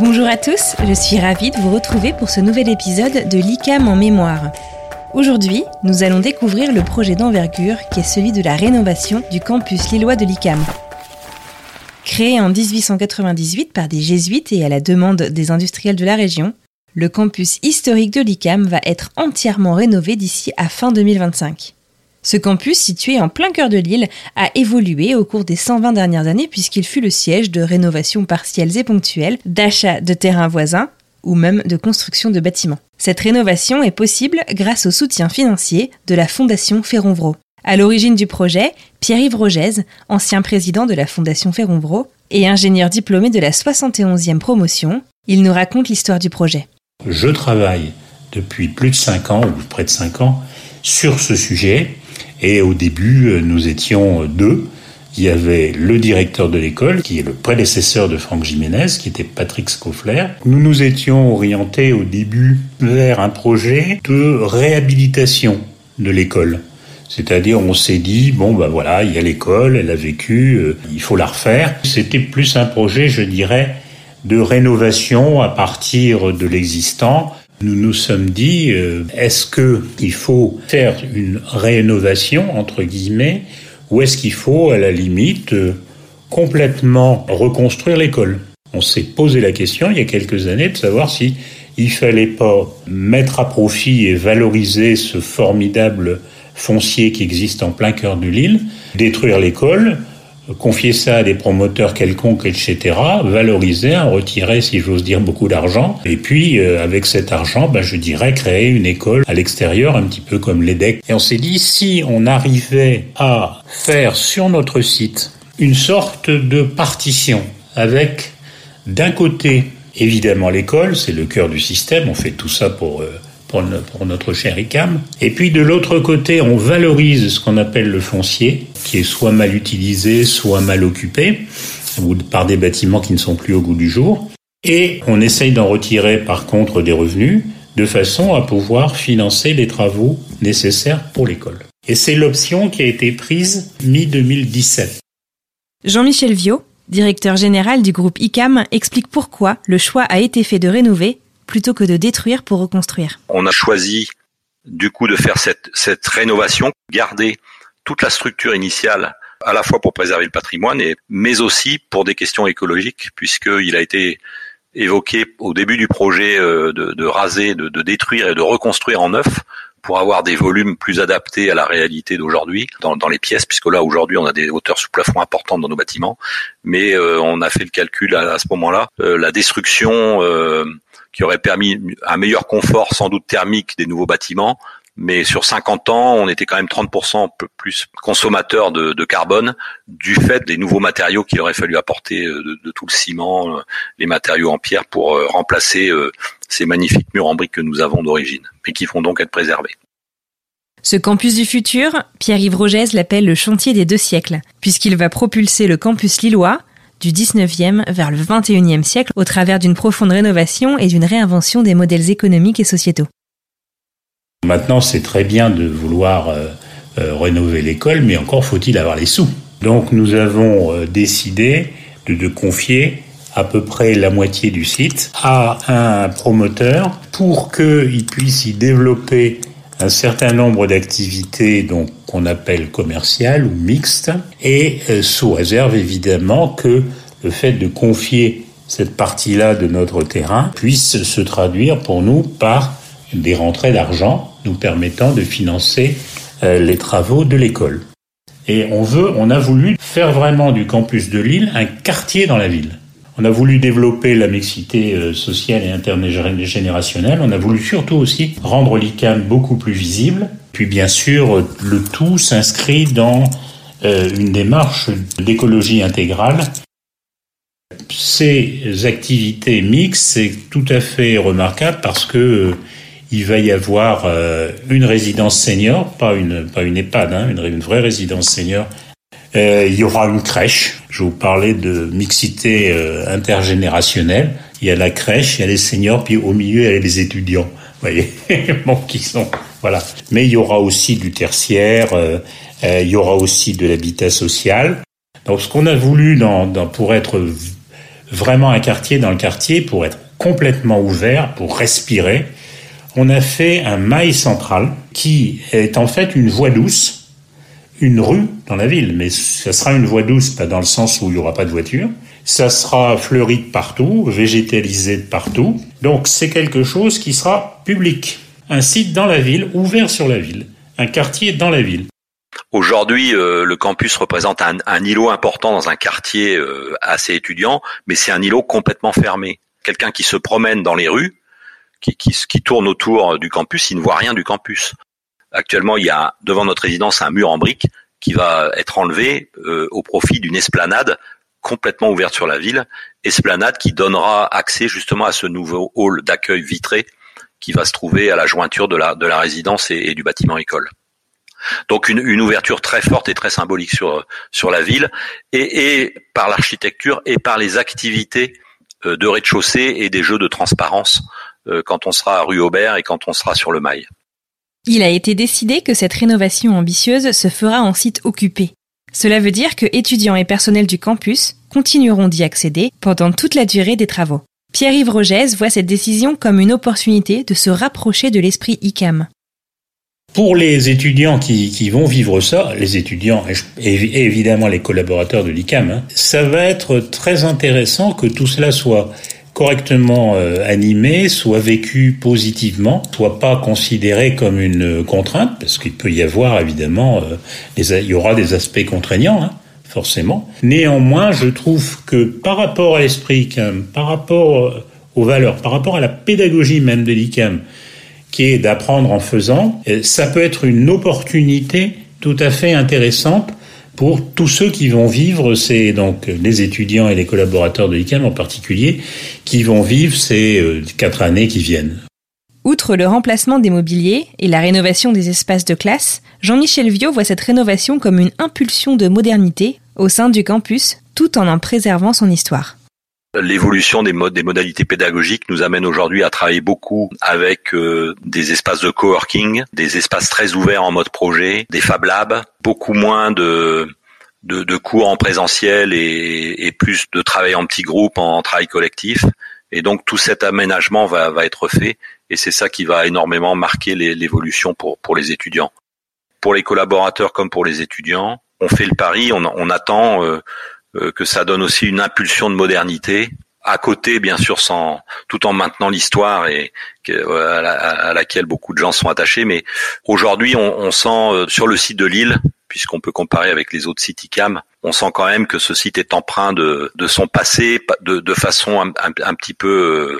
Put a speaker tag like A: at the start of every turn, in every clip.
A: Bonjour à tous, je suis ravie de vous retrouver pour ce nouvel épisode de l'ICAM en mémoire. Aujourd'hui, nous allons découvrir le projet d'envergure qui est celui de la rénovation du campus lillois de l'ICAM. Créé en 1898 par des jésuites et à la demande des industriels de la région, le campus historique de l'ICAM va être entièrement rénové d'ici à fin 2025. Ce campus, situé en plein cœur de l'île, a évolué au cours des 120 dernières années puisqu'il fut le siège de rénovations partielles et ponctuelles, d'achats de terrains voisins ou même de construction de bâtiments. Cette rénovation est possible grâce au soutien financier de la Fondation Ferronvro. À l'origine du projet, Pierre-Yves Rogez, ancien président de la Fondation Ferronvro et ingénieur diplômé de la 71e promotion, il nous raconte l'histoire du projet.
B: Je travaille depuis plus de 5 ans, ou près de 5 ans, sur ce sujet et au début, euh, nous étions deux. Il y avait le directeur de l'école, qui est le prédécesseur de Franck Jiménez, qui était Patrick Scoffler. Nous nous étions orientés au début vers un projet de réhabilitation de l'école. C'est-à-dire, on s'est dit, bon, ben voilà, il y a l'école, elle a vécu, euh, il faut la refaire. C'était plus un projet, je dirais, de rénovation à partir de l'existant, nous nous sommes dit, euh, est-ce qu'il faut faire une rénovation, entre guillemets, ou est-ce qu'il faut, à la limite, euh, complètement reconstruire l'école? On s'est posé la question il y a quelques années de savoir si il fallait pas mettre à profit et valoriser ce formidable foncier qui existe en plein cœur de l'île, détruire l'école, confier ça à des promoteurs quelconques, etc., valoriser, en retirer, si j'ose dire, beaucoup d'argent. Et puis, euh, avec cet argent, ben, je dirais créer une école à l'extérieur, un petit peu comme l'EDEC. Et on s'est dit, si on arrivait à faire sur notre site une sorte de partition avec, d'un côté, évidemment l'école, c'est le cœur du système, on fait tout ça pour... Euh, pour, notre cher ICAM. Et puis de l'autre côté, on valorise ce qu'on appelle le foncier, qui est soit mal utilisé, soit mal occupé, ou par des bâtiments qui ne sont plus au goût du jour. Et on essaye d'en retirer par contre des revenus, de façon à pouvoir financer les travaux nécessaires pour l'école. Et c'est l'option qui a été prise mi-2017.
A: Jean-Michel Viau, directeur général du groupe ICAM, explique pourquoi le choix a été fait de rénover plutôt que de détruire pour reconstruire.
C: On a choisi du coup de faire cette, cette rénovation, garder toute la structure initiale à la fois pour préserver le patrimoine, mais aussi pour des questions écologiques, puisqu'il a été évoqué au début du projet euh, de, de raser, de, détruire et de reconstruire en neuf pour avoir des volumes plus adaptés à la réalité d'aujourd'hui dans, les pièces, puisque là aujourd'hui on a des hauteurs sous plafond importantes dans nos bâtiments, mais euh, on a fait le calcul à, ce moment-là, euh, la destruction qui aurait permis un meilleur confort sans doute thermique des nouveaux bâtiments. Mais sur 50 ans, on était quand même 30% plus consommateur de, carbone du fait des nouveaux matériaux qu'il aurait fallu apporter euh, de, tout le ciment, euh, les matériaux en pierre pour euh, remplacer ces magnifiques murs en briques que nous avons d'origine, mais qui vont donc être préservés.
A: Ce campus du futur, Pierre-Yves Rogez l'appelle le chantier des deux siècles, puisqu'il va propulser le campus lillois du 19e vers le 21e siècle au travers d'une profonde rénovation et d'une réinvention des modèles économiques et sociétaux.
B: Maintenant, c'est très bien de vouloir euh, euh, rénover l'école, mais encore faut-il avoir les sous. Donc nous avons euh, décidé de, de, confier à peu près la moitié du site à un promoteur pour qu'il puisse y développer un certain nombre d'activités donc qu'on appelle commerciales ou mixtes et euh, sous réserve évidemment que le fait de confier cette partie-là de notre terrain puisse se traduire pour nous par des rentrées d'argent nous permettant de financer euh, les travaux de l'école. Et on veut, on a voulu faire vraiment du campus de Lille un quartier dans la ville. On a voulu développer la mixité euh, sociale et intergénérationnelle. On a voulu surtout aussi rendre l'ICAM beaucoup plus visible. Puis bien sûr, le tout s'inscrit dans euh, une démarche d'écologie intégrale. Ces activités mixtes, c'est tout à fait remarquable parce que euh, il va y avoir une résidence senior, pas une, une EHPAD, hein, une vraie résidence senior euh, il y aura une crèche. Je vous parlais de mixité euh, intergénérationnelle. Il y a la crèche, il y a les seniors, puis au milieu, il y a les étudiants. Vous voyez, bon, qui sont voilà. Mais il y aura aussi du tertiaire. Euh, il y aura aussi de l'habitat social. Donc, ce qu'on a voulu dans, dans, pour être vraiment un quartier dans le quartier pour être complètement ouvert, pour respirer. On a fait un mail central qui est en fait une voie douce, une rue dans la ville, mais ça sera une voie douce, pas dans le sens où il n'y aura pas de voiture. Ça sera fleuri de partout, végétalisé de partout. Donc c'est quelque chose qui sera public. Un site dans la ville, ouvert sur la ville. Un quartier dans la ville.
C: Aujourd'hui, euh, le campus représente un, îlot important dans un quartier euh, assez étudiant, mais c'est un îlot complètement fermé. Quelqu'un qui se promène dans les rues, qui, qui, qui, tourne autour du campus, il ne voit rien du campus. Actuellement, il y a devant notre résidence un mur en briques qui va être enlevé euh, au profit d'une esplanade complètement ouverte sur la ville, esplanade qui donnera accès justement à ce nouveau hall d'accueil vitré qui va se trouver à la jointure de la, de la résidence et du bâtiment école. Donc une, ouverture très forte et très symbolique sur sur la ville et, et par l'architecture et par les activités euh, de rez-de-chaussée et des jeux de transparence euh, quand on sera à rue Aubert et quand on sera sur le Mail.
A: Il a été décidé que cette rénovation ambitieuse se fera en site occupé. Cela veut dire que étudiants et personnels du campus continueront d'y accéder pendant toute la durée des travaux. Pierre-Yves Rogès voit cette décision comme une opportunité de se rapprocher de l'esprit ICAM.
B: Pour les étudiants qui, vont vivre ça, les étudiants et, évidemment les collaborateurs de l'ICAM, hein, ça va être très intéressant que tout cela soit correctement euh, animé, soit vécu positivement, soit pas considéré comme une contrainte, parce qu'il peut y avoir évidemment, euh, il y aura des aspects contraignants, hein, forcément. Néanmoins, je trouve que par rapport à l'esprit par rapport euh, aux valeurs, par rapport à la pédagogie même de l'ICAM, qui est d'apprendre en faisant, ça peut être une opportunité tout à fait intéressante pour tous ceux qui vont vivre, c'est donc les étudiants et les collaborateurs de l'ICAM en particulier, qui vont vivre ces euh, quatre années qui viennent.
A: Outre le remplacement des mobiliers et la rénovation des espaces de classe, Jean-Michel Viau voit cette rénovation comme une impulsion de modernité au sein du campus, tout en en préservant son histoire.
C: L'évolution des modes, des modalités pédagogiques nous amène aujourd'hui à travailler beaucoup avec euh, des espaces de coworking, des espaces très ouverts en mode projet, des Fab Labs, beaucoup moins de cours en présentiel et, plus de travail en petits groupes, en, travail collectif. Et donc tout cet aménagement va, être fait et c'est ça qui va énormément marquer l'évolution pour, les étudiants. Pour les collaborateurs comme pour les étudiants, on fait le pari, on, attend euh, que ça donne aussi une impulsion de modernité à côté, bien sûr, sans tout en maintenant l'histoire et euh, à, laquelle beaucoup de gens sont attachés. Mais aujourd'hui, on, sent euh, sur le site de Lille, puisqu'on peut comparer avec les autres sites ICAM, on sent quand même que ce site est empreint de, son passé, de, de façon un, un, petit peu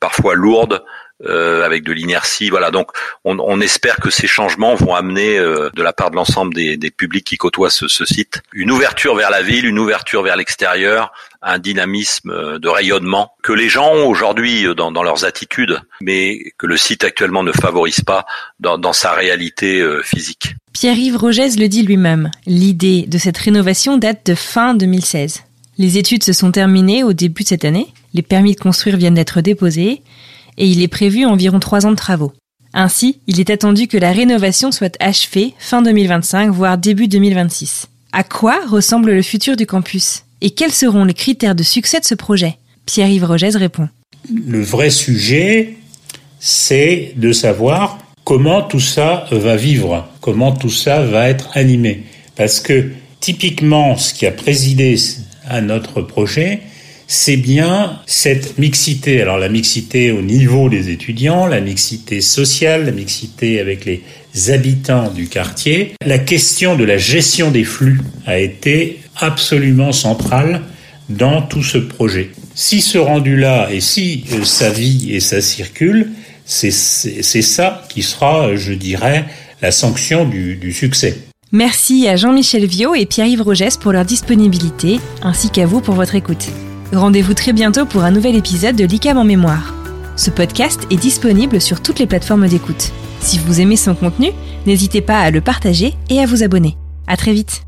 C: parfois lourde, euh, avec de l'inertie. Voilà, donc on, on, espère que ces changements vont amener euh, de la part de l'ensemble des, des, publics qui côtoient ce, ce, site une ouverture vers la ville, une ouverture vers l'extérieur, un dynamisme euh, de rayonnement que les gens ont aujourd'hui dans, dans, leurs attitudes, mais que le site actuellement ne favorise pas dans, dans sa réalité physique.
A: Pierre-Yves Rogès le dit lui-même. L'idée de cette rénovation date de fin 2016. Les études se sont terminées au début de cette année. Les permis de construire viennent d'être déposés et il est prévu environ trois ans de travaux. Ainsi, il est attendu que la rénovation soit achevée fin 2025, voire début 2026. À quoi ressemble le futur du campus? Et quels seront les critères de succès de ce projet? Pierre-Yves Rogès répond.
B: Le vrai sujet, c'est de savoir comment tout ça va vivre, comment tout ça va être animé. Parce que typiquement, ce qui a présidé à notre projet, c'est bien cette mixité. Alors la mixité au niveau des étudiants, la mixité sociale, la mixité avec les habitants du quartier. La question de la gestion des flux a été absolument centrale dans tout ce projet. Si ce rendu-là et si euh, ça vit et ça circule, c'est ça qui sera, je dirais, la sanction du, du succès.
A: Merci à Jean-Michel Viau et Pierre-Yves Rogès pour leur disponibilité, ainsi qu'à vous pour votre écoute. Rendez-vous très bientôt pour un nouvel épisode de l'ICAM en mémoire. Ce podcast est disponible sur toutes les plateformes d'écoute. Si vous aimez son contenu, n'hésitez pas à le partager et à vous abonner. À très vite.